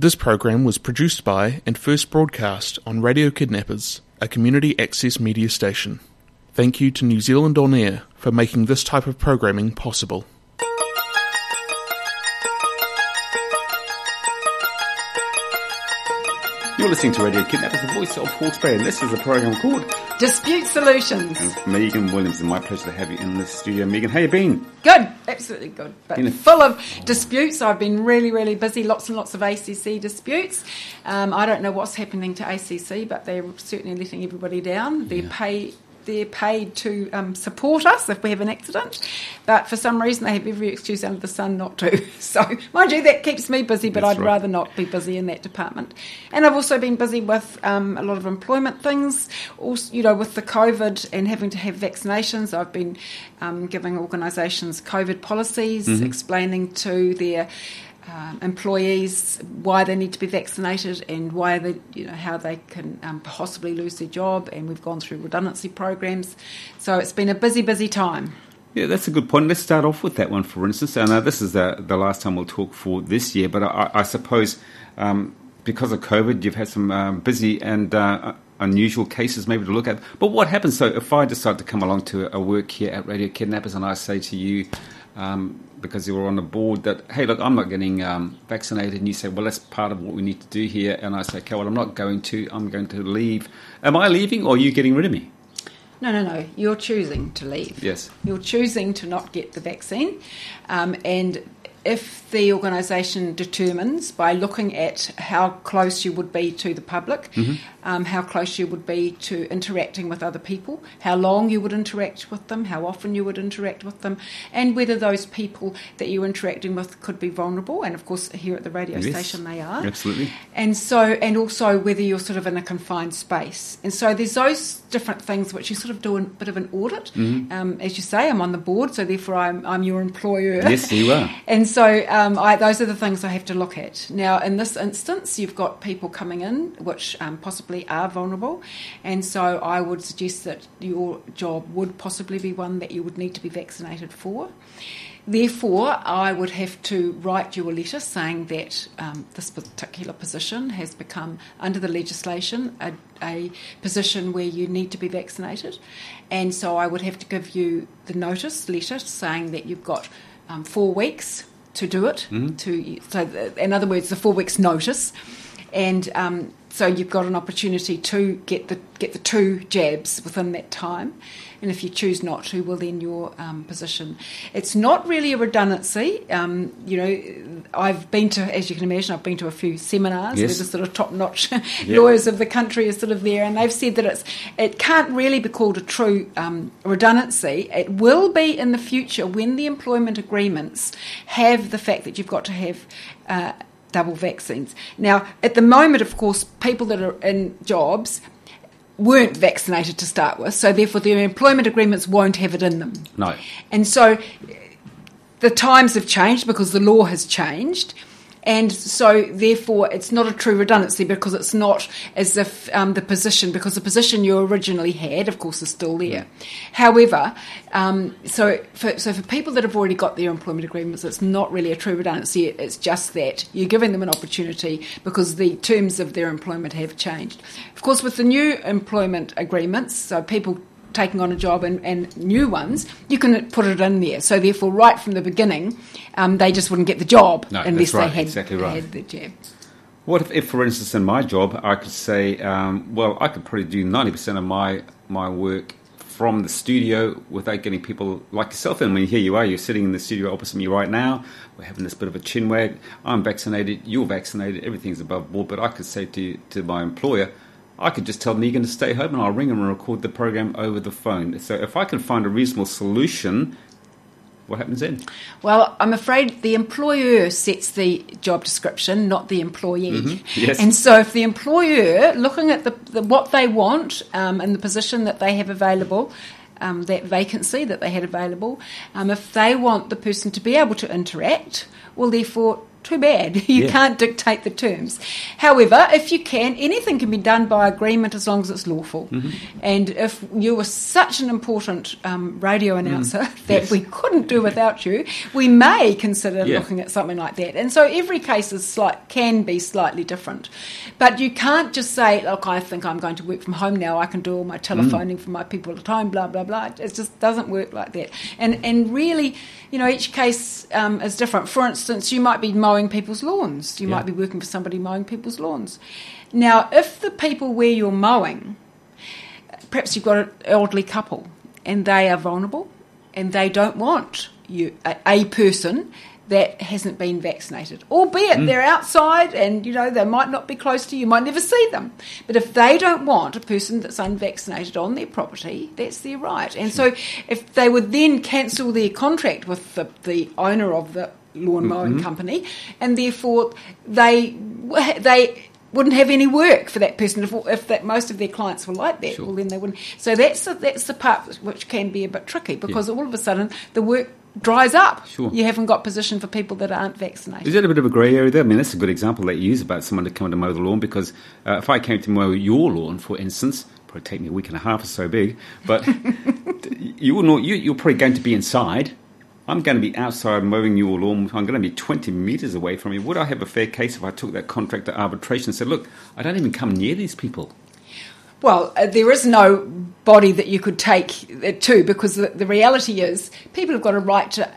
This program was produced by and first broadcast on Radio Kidnappers, a community access media station. Thank you to New Zealand On Air for making this type of programming possible. You're listening to Radio Kidnappers, the voice of Hawke's and this is a program called Dispute Solutions. And Megan Williams, and my pleasure to have you in the studio. Megan, how you been? Good, absolutely good. But a- full of disputes. I've been really, really busy. Lots and lots of ACC disputes. Um, I don't know what's happening to ACC, but they're certainly letting everybody down. They're pay. They're paid to um, support us if we have an accident, but for some reason they have every excuse under the sun not to. So, mind you, that keeps me busy, but That's I'd right. rather not be busy in that department. And I've also been busy with um, a lot of employment things. Also, you know, with the COVID and having to have vaccinations, I've been um, giving organisations COVID policies, Mm-hmm. explaining to their um, employees why they need to be vaccinated and why they, you know, how they can um, possibly lose their job. And we've gone through redundancy programs, so it's been a busy, busy time. Yeah, that's a good point. Let's start off with that one, for instance. I know this is the, the last time we'll talk for this year, but I, I suppose um, because of COVID, you've had some um, busy and uh, unusual cases maybe to look at. But what happens, so if I decide to come along to a work here at Radio Kidnappers and I say to you, um, because you were on the board, that, hey, look, I'm not getting um, vaccinated, and you say, well, that's part of what we need to do here, and I say, okay, well, I'm not going to, I'm going to leave. Am I leaving or are you getting rid of me? No, no, no. You're choosing to leave. Yes. You're choosing to not get the vaccine. Um, and if the organisation determines by looking at how close you would be to the public, um, how close you would be to interacting with other people, how long you would interact with them, how often you would interact with them, and whether those people that you're interacting with could be vulnerable. And of course, here at the radio Yes. station, they are Absolutely. and so and also whether you're sort of in a confined space and so there's those different things which you sort of do a bit of an audit um, as you say i'm on the board so therefore i'm, I'm your employer Yes, you are. and so um, I, those are the things i have to look at. Now in this instance you've got people coming in which um, possibly are vulnerable. And so i would suggest that your job would possibly be one that you would need to be vaccinated for. Therefore, I would have to write you a letter saying that um, this particular position has become, under the legislation, a, a position where you need to be vaccinated. And so I would have to give you the notice letter saying that you've got um, four weeks to do it. Hmm? To so, in other words, the four weeks notice, and um, so you've got an opportunity to get the get the two jabs within that time. And if you choose not to, well, then your um, position. It's not really a redundancy. Um, you know, I've been to, as you can imagine, I've been to a few seminars Yes. where the sort of top-notch lawyers of the country are sort of there, and they've said that it's it can't really be called a true um, redundancy. It will be in the future when the employment agreements have the fact that you've got to have. Uh, double vaccines. Now, at the moment, of course, people that are in jobs weren't vaccinated to start with, so therefore their employment agreements won't have it in them. No. And so the times have changed because the law has changed. And so, therefore, it's not a true redundancy because it's not as if um, the position, because the position you originally had, of course, is still there. However, um, so for, so for people that have already got their employment agreements, it's not really a true redundancy. It's just that you're giving them an opportunity because the terms of their employment have changed. Of course, with the new employment agreements, so people taking on a job and, and new ones, you can put it in there. So therefore, right from the beginning, um, they just wouldn't get the job No, unless right, they had, exactly right. had the jab. What if, if, for instance, in my job, I could say, um, well, I could probably do 90% of my, my work from the studio without getting people like yourself in. I mean, here you are, you're sitting in the studio opposite me right now. We're having this bit of a chin wag. I'm vaccinated, you're vaccinated, everything's above board. But I could say to, to my employer, I could just tell Megan to stay home and I'll ring him and record the program over the phone. So if I can find a reasonable solution, what happens then? Well, I'm afraid the employer sets the job description, not the employee. Mm-hmm. Yes. And so, if the employer, looking at the, the what they want um, and the position that they have available, um, that vacancy that they had available, um, if they want the person to be able to interact, well, therefore too bad. You Yeah. can't dictate the terms. However, if you can, anything can be done by agreement as long as it's lawful. Mm-hmm. And if you were such an important um, radio announcer that Mm. Yes. we couldn't do without you, we may consider Yeah. looking at something like that. And so every case is slight, can be slightly different. But you can't just say, look, I think I'm going to work from home now. I can do all my telephoning Mm. for my people at home, blah, blah, blah. It just doesn't work like that. And, and really, you know, each case um, is different. For instance, you might be mowing people's lawns. You Yeah. might be working for somebody mowing people's lawns. Now, if the people where you're mowing perhaps you've got an elderly couple and they are vulnerable and they don't want you a, a person that hasn't been vaccinated albeit mm. they're outside and you know they might not be close to you, you might never see them but if they don't want a person that's unvaccinated on their property that's their right and so if they would then cancel their contract with the, the owner of the lawn mowing company and therefore they they wouldn't have any work for that person if, if that most of their clients were like that. Sure. Well, then they wouldn't. So that's the, that's the part which can be a bit tricky because all of a sudden the work dries up. Sure. You haven't got position for people that aren't vaccinated. Is that a bit of a grey area there? I mean, that's a good example that you use about someone to come to mow the lawn because uh, if I came to mow your lawn, for instance, probably take me a week and a half or so big, but you will know, you, you're probably going to be inside. I'm going to be outside mowing your lawn. I'm going to be 20 metres away from you. Would I have a fair case if I took that contract to arbitration and said, look, I don't even come near these people? Well, uh, there is no body that you could take it to because the, the reality is people have got a right to, uh,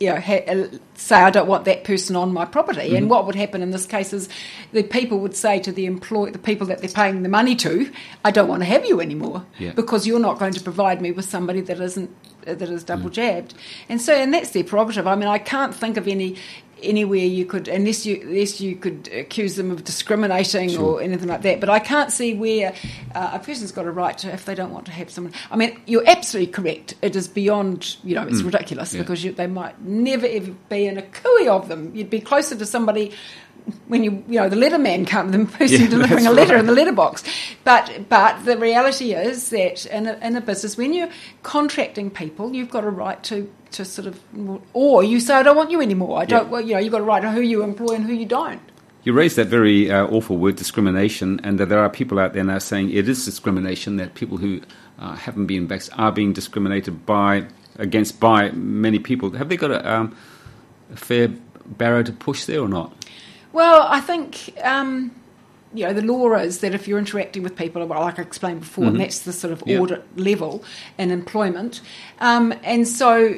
you know, ha- uh, say I don't want that person on my property. Mm-hmm. And what would happen in this case is the people would say to the employ, the people that they're paying the money to, I don't want to have you anymore Yeah. because you're not going to provide me with somebody that isn't uh, that is Mm. double jabbed. And so, and that's their prerogative. I mean, I can't think of any anywhere you could unless you unless you could accuse them of discriminating or anything like that but i can't see where uh, a person's got a right to if they don't want to have someone i mean you're absolutely correct it is beyond you know it's ridiculous Yeah. because you, they might never ever be in a cooey of them you'd be closer to somebody when you you know the letterman come the person Yeah, delivering a letter right. in the letterbox but but the reality is that in a, in a business when you're contracting people you've got a right to to sort of or you say I don't want you anymore I don't Yeah. well you know you've got a right to who you employ and who you don't You raised that very uh, awful word, discrimination, and that there are people out there now saying it is discrimination that people who uh, haven't been vaccinated are being discriminated by against by many people. Have they got a, um, a fair barrow to push there or not? Well, I think um, you know the law is that if you're interacting with people, well, like I explained before, and that's the sort of Mm-hmm. Audit level in employment, um, and so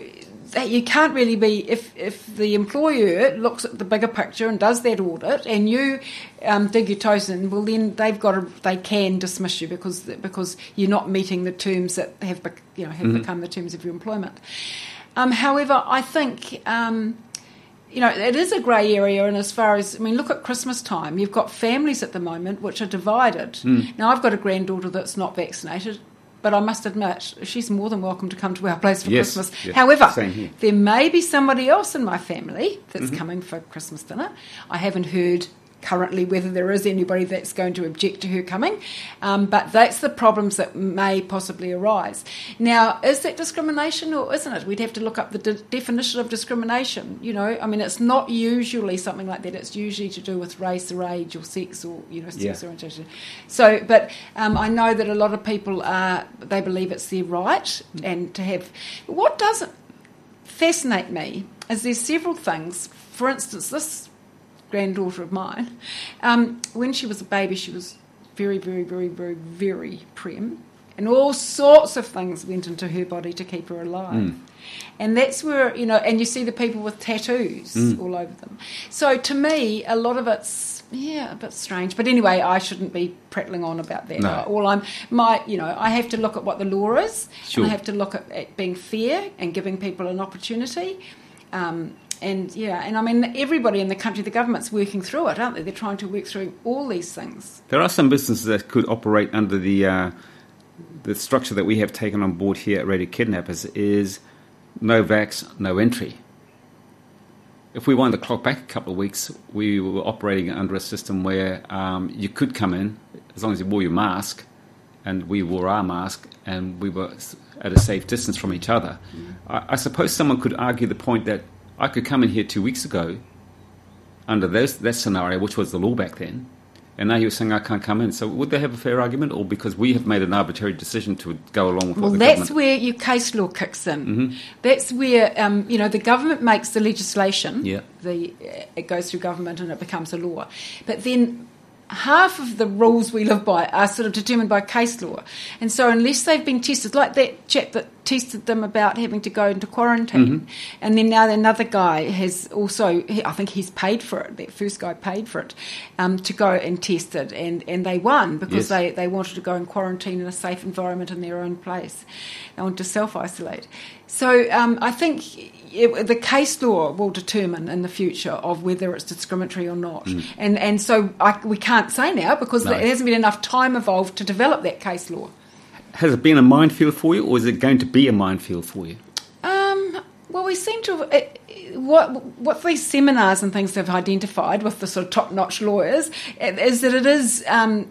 that you can't really be if if the employer looks at the bigger picture and does that audit, and you um, dig your toes in, well, then they've got to, they can dismiss you because because you're not meeting the terms that have you know have Mm-hmm. become the terms of your employment. Um, however, I think. Um, you know, it is a grey area, and as far as I mean, look at Christmas time. You've got families at the moment which are divided. Hmm. Now, I've got a granddaughter that's not vaccinated, but I must admit she's more than welcome to come to our place for Yes, Christmas. yeah, However, there may be somebody else in my family that's mm-hmm. coming for Christmas dinner. I haven't heard currently whether there is anybody that's going to object to her coming, um, but that's the problems that may possibly arise. Now, is that discrimination or isn't it? We'd have to look up the de- definition of discrimination. You know, I mean, it's not usually something like that. It's usually to do with race or age or sex or you know sex Yeah. orientation. So, but um, I know that a lot of people are they believe it's their right and to have. What doesn't fascinate me is there's several things. For instance, this granddaughter of mine, um, when she was a baby, she was very, very, very, very, very prem, and all sorts of things went into her body to keep her alive. And that's where, you know, and you see the people with tattoos all over them. So to me, a lot of it's, yeah, a bit strange. But anyway, I shouldn't be prattling on about that. No. All I'm, my, you know, I have to look at what the law is. Sure. And I have to look at, at being fair and giving people an opportunity. Um, and yeah, and I mean, everybody in the country, the government's working through it, aren't they? They're trying to work through all these things. There are some businesses that could operate under the uh, the structure that we have taken on board here at Radio Kidnappers is no vax, no entry. If we wind the clock back a couple of weeks, we were operating under a system where um, you could come in as long as you wore your mask, and we wore our mask, and we were at a safe distance from each other. I, I suppose someone could argue the point that I could come in here two weeks ago under those, that scenario, which was the law back then, and now you're saying I can't come in. So would they have a fair argument, or because we have made an arbitrary decision to go along with well, that's government? where your case law kicks in. Mm-hmm. That's where um, you know the government makes the legislation. Yeah. The it goes through government and it becomes a law. But then half of the rules we live by are sort of determined by case law, and so unless they've been tested, like that chap that tested them about having to go into quarantine, Mm-hmm. and then now another guy has also, I think he's paid for it. That first guy paid for it um, to go and test it, and, and they won because Yes. they, they wanted to go in quarantine in a safe environment in their own place. They wanted to self isolate. So um, I think it, the case law will determine in the future of whether it's discriminatory or not, and and so I, we can't say now because Mm. No. there hasn't been enough time involved to develop that case law. Has it been a minefield for you, or is it going to be a minefield for you? Um, well, we seem to uh, what what these seminars and things have identified with the sort of top notch lawyers is that it is. Um,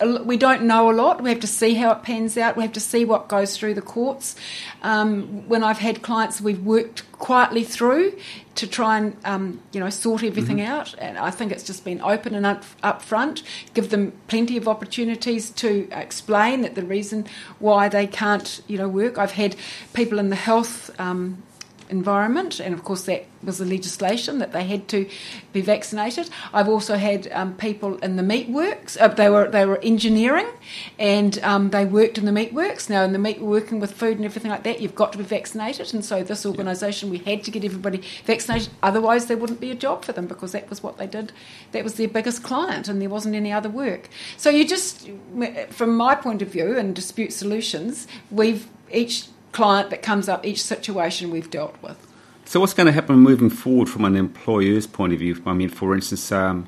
we don't know a lot. We have to see how it pans out. We have to see what goes through the courts. Um, when I've had clients, we've worked quietly through to try and um, you know sort everything out. And I think it's just been open and up, upfront, give them plenty of opportunities to explain that the reason why they can't you know work. I've had people in the health. Um, environment, and of course that was the legislation that they had to be vaccinated. I've also had um, people in the meatworks. Uh, they were they were engineering, and um, they worked in the meatworks. Now in the meat working with food and everything like that, you've got to be vaccinated, and so this organisation we had to get everybody vaccinated. Otherwise, there wouldn't be a job for them because that was what they did. That was their biggest client, and there wasn't any other work. So you just, from my point of view, and dispute solutions, we've each client that comes up, each situation we've dealt with. So what's going to happen moving forward from an employer's point of view? I mean, for instance, um,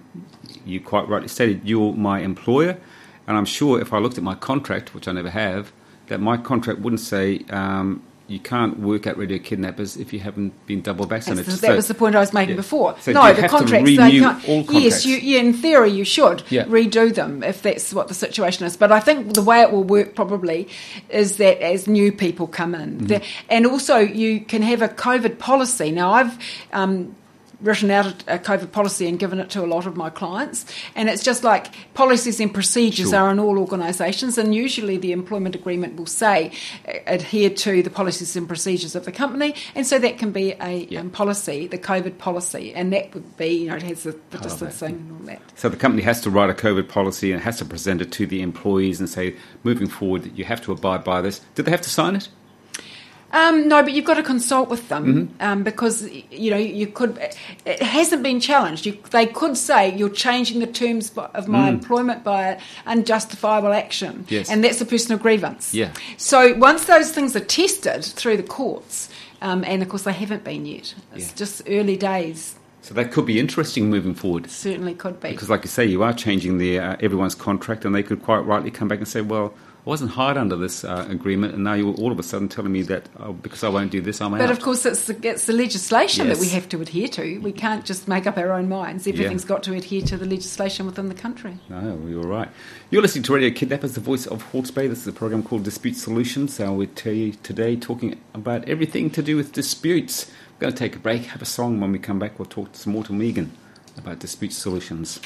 you quite rightly stated you're my employer, and I'm sure if I looked at my contract, which I never have, that my contract wouldn't say um, you can't work at Radio Kidnappers if you haven't been double vaccinated. That was the point I was making yeah. before. So no, the contracts they can't. all Yes, you, yeah, in theory you should Yeah. redo them if that's what the situation is. But I think the way it will work probably is that as new people come in, Mm-hmm. the, and also you can have a COVID policy. Now I've. Um, written out a, COVID policy and given it to a lot of my clients. And it's just like policies and procedures Sure. are in all organisations, and usually the employment agreement will say uh, adhere to the policies and procedures of the company, and so that can be a Yeah. um, policy, the COVID policy, and that would be you know it has the, the distancing and all that. So the company has to write a COVID policy and has to present it to the employees and say, moving forward, that you have to abide by this. Do they have to sign it? Um, no, but you've got to consult with them Mm-hmm. um, because you know you could. It hasn't been challenged. You, they could say you're changing the terms of my employment by an unjustifiable action, Mm. Yes. and that's a personal grievance. Yeah. So once those things are tested through the courts, um, and of course they haven't been yet. It's Yeah. just early days. So that could be interesting moving forward. Certainly could be. Because, like you say, you are changing the, uh, everyone's contract, and they could quite rightly come back and say, "Well, I wasn't hired under this uh, agreement, and now you're all of a sudden telling me that oh, because I won't do this, I'm But out." But of course, it's the, it's the legislation that we have to adhere to. We can't just make up our own minds. Everything's got to adhere to the legislation within the country. No, you're right. You're listening to Radio Kidnappers, the voice of Hawke's Bay. This is a program called Dispute Solutions. Uh, we're tell you today talking about everything to do with disputes. We're going to take a break, have a song. When we come back, we'll talk to some more to Megan about dispute solutions.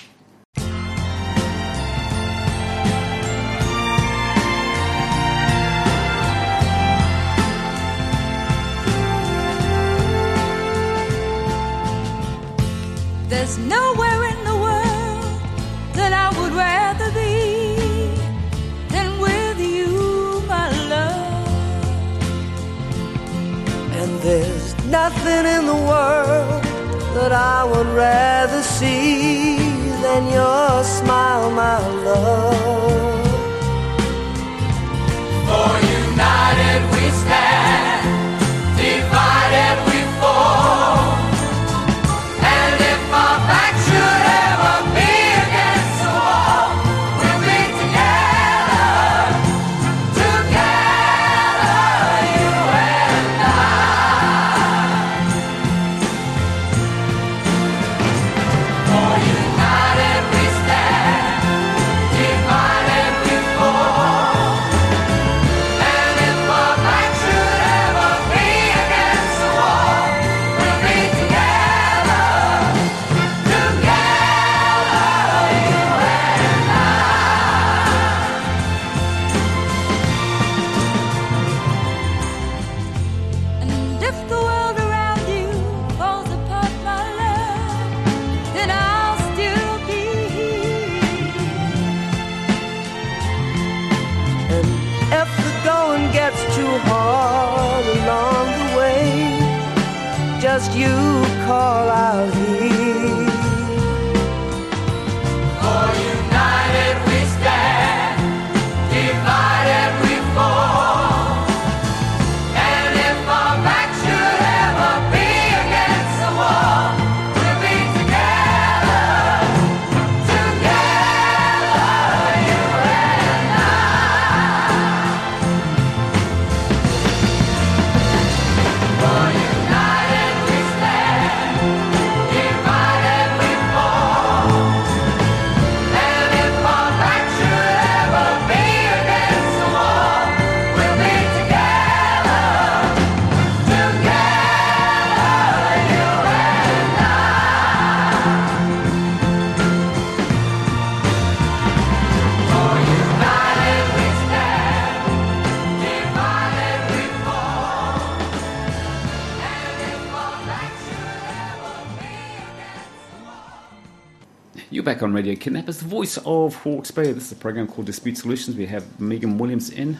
You're back on Radio Kidnappers, the voice of Hawke's Bay. This is a program called Dispute Solutions. We have Megan Williams in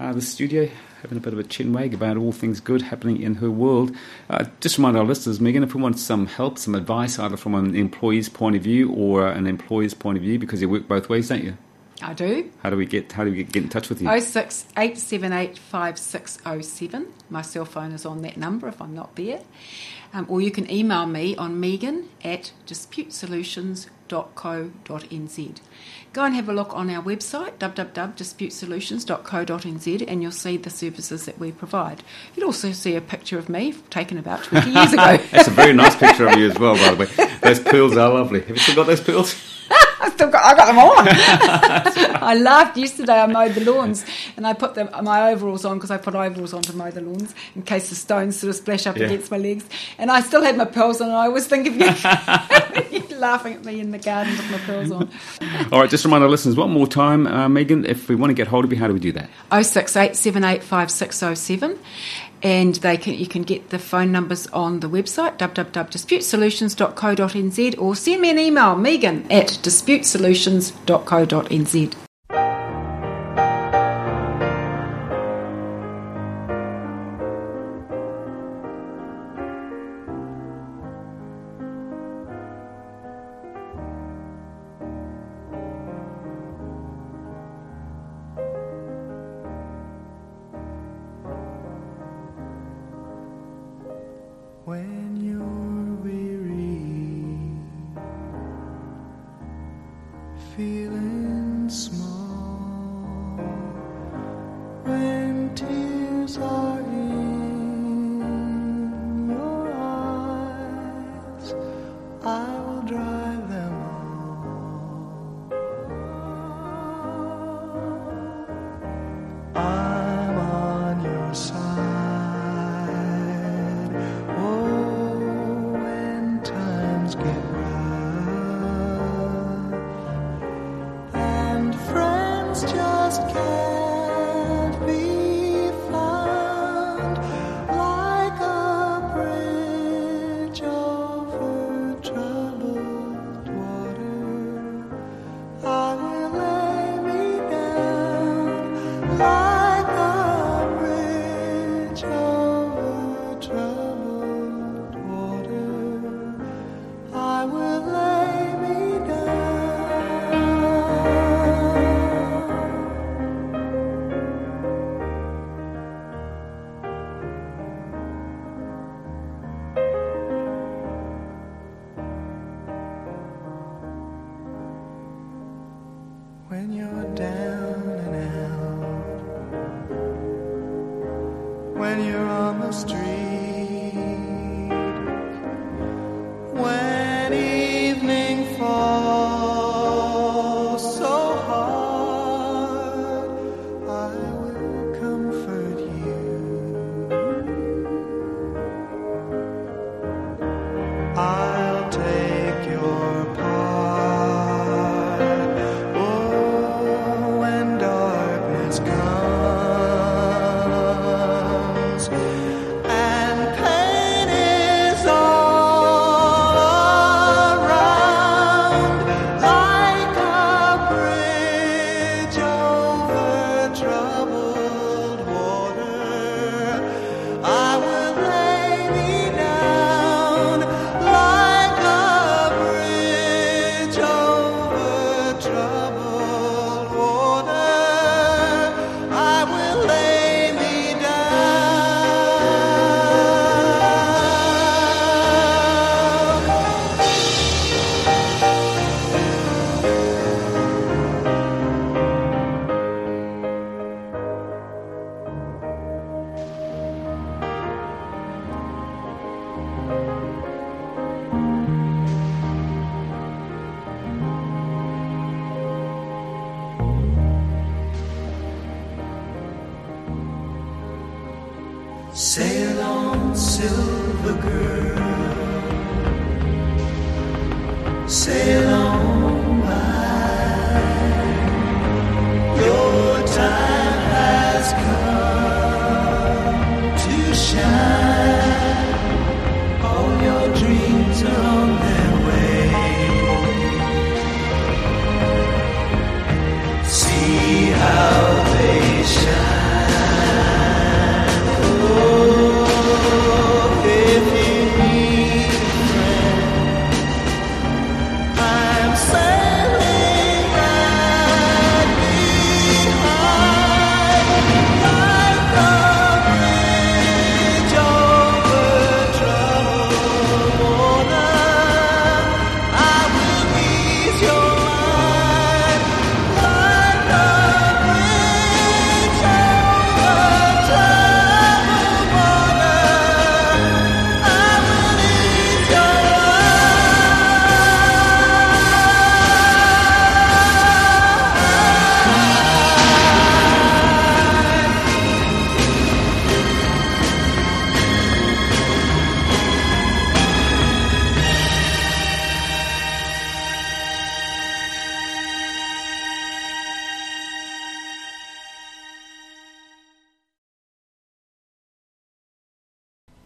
uh, the studio having a bit of a chin wag about all things good happening in her world. Uh, just remind our listeners, Megan, if we want some help, some advice, either from an employee's point of view or an employer's point of view, because you work both ways, don't you? I do. How do we get how do we get, in touch with you? Oh six eight seven eight five six oh seven. My cell phone is on that number if I'm not there. Um, or you can email me on megan at disputesolutions.co.nz. Go and have a look on our website, www.disputesolutions.co.nz, and you'll see the services that we provide. You'll also see a picture of me taken about 20 years ago. That's a very nice picture of you as well, by the way. Those pearls are lovely. Have you still got those pearls? I still got, I got them on. I laughed yesterday. I mowed the lawns and I put them, my overalls on because I put overalls on to mow the lawns in case the stones sort of splash up Yeah. against my legs. And I still had my pearls on. And I was thinking of you laughing at me in the garden with my pearls on. All right, just remind our listeners one more time, uh, Megan, if we want to get hold of you, how do we do that? Oh six eight seven eight five six oh seven, and they can you can get the phone numbers on the website www.disputesolutions.co.nz or send me an email megan at disputesolutions.co.nz.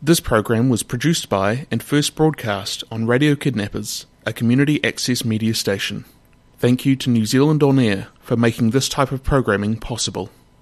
This program was produced by and first broadcast on Radio Kidnappers, a community access media station. Thank you to New Zealand On Air for making this type of programming possible.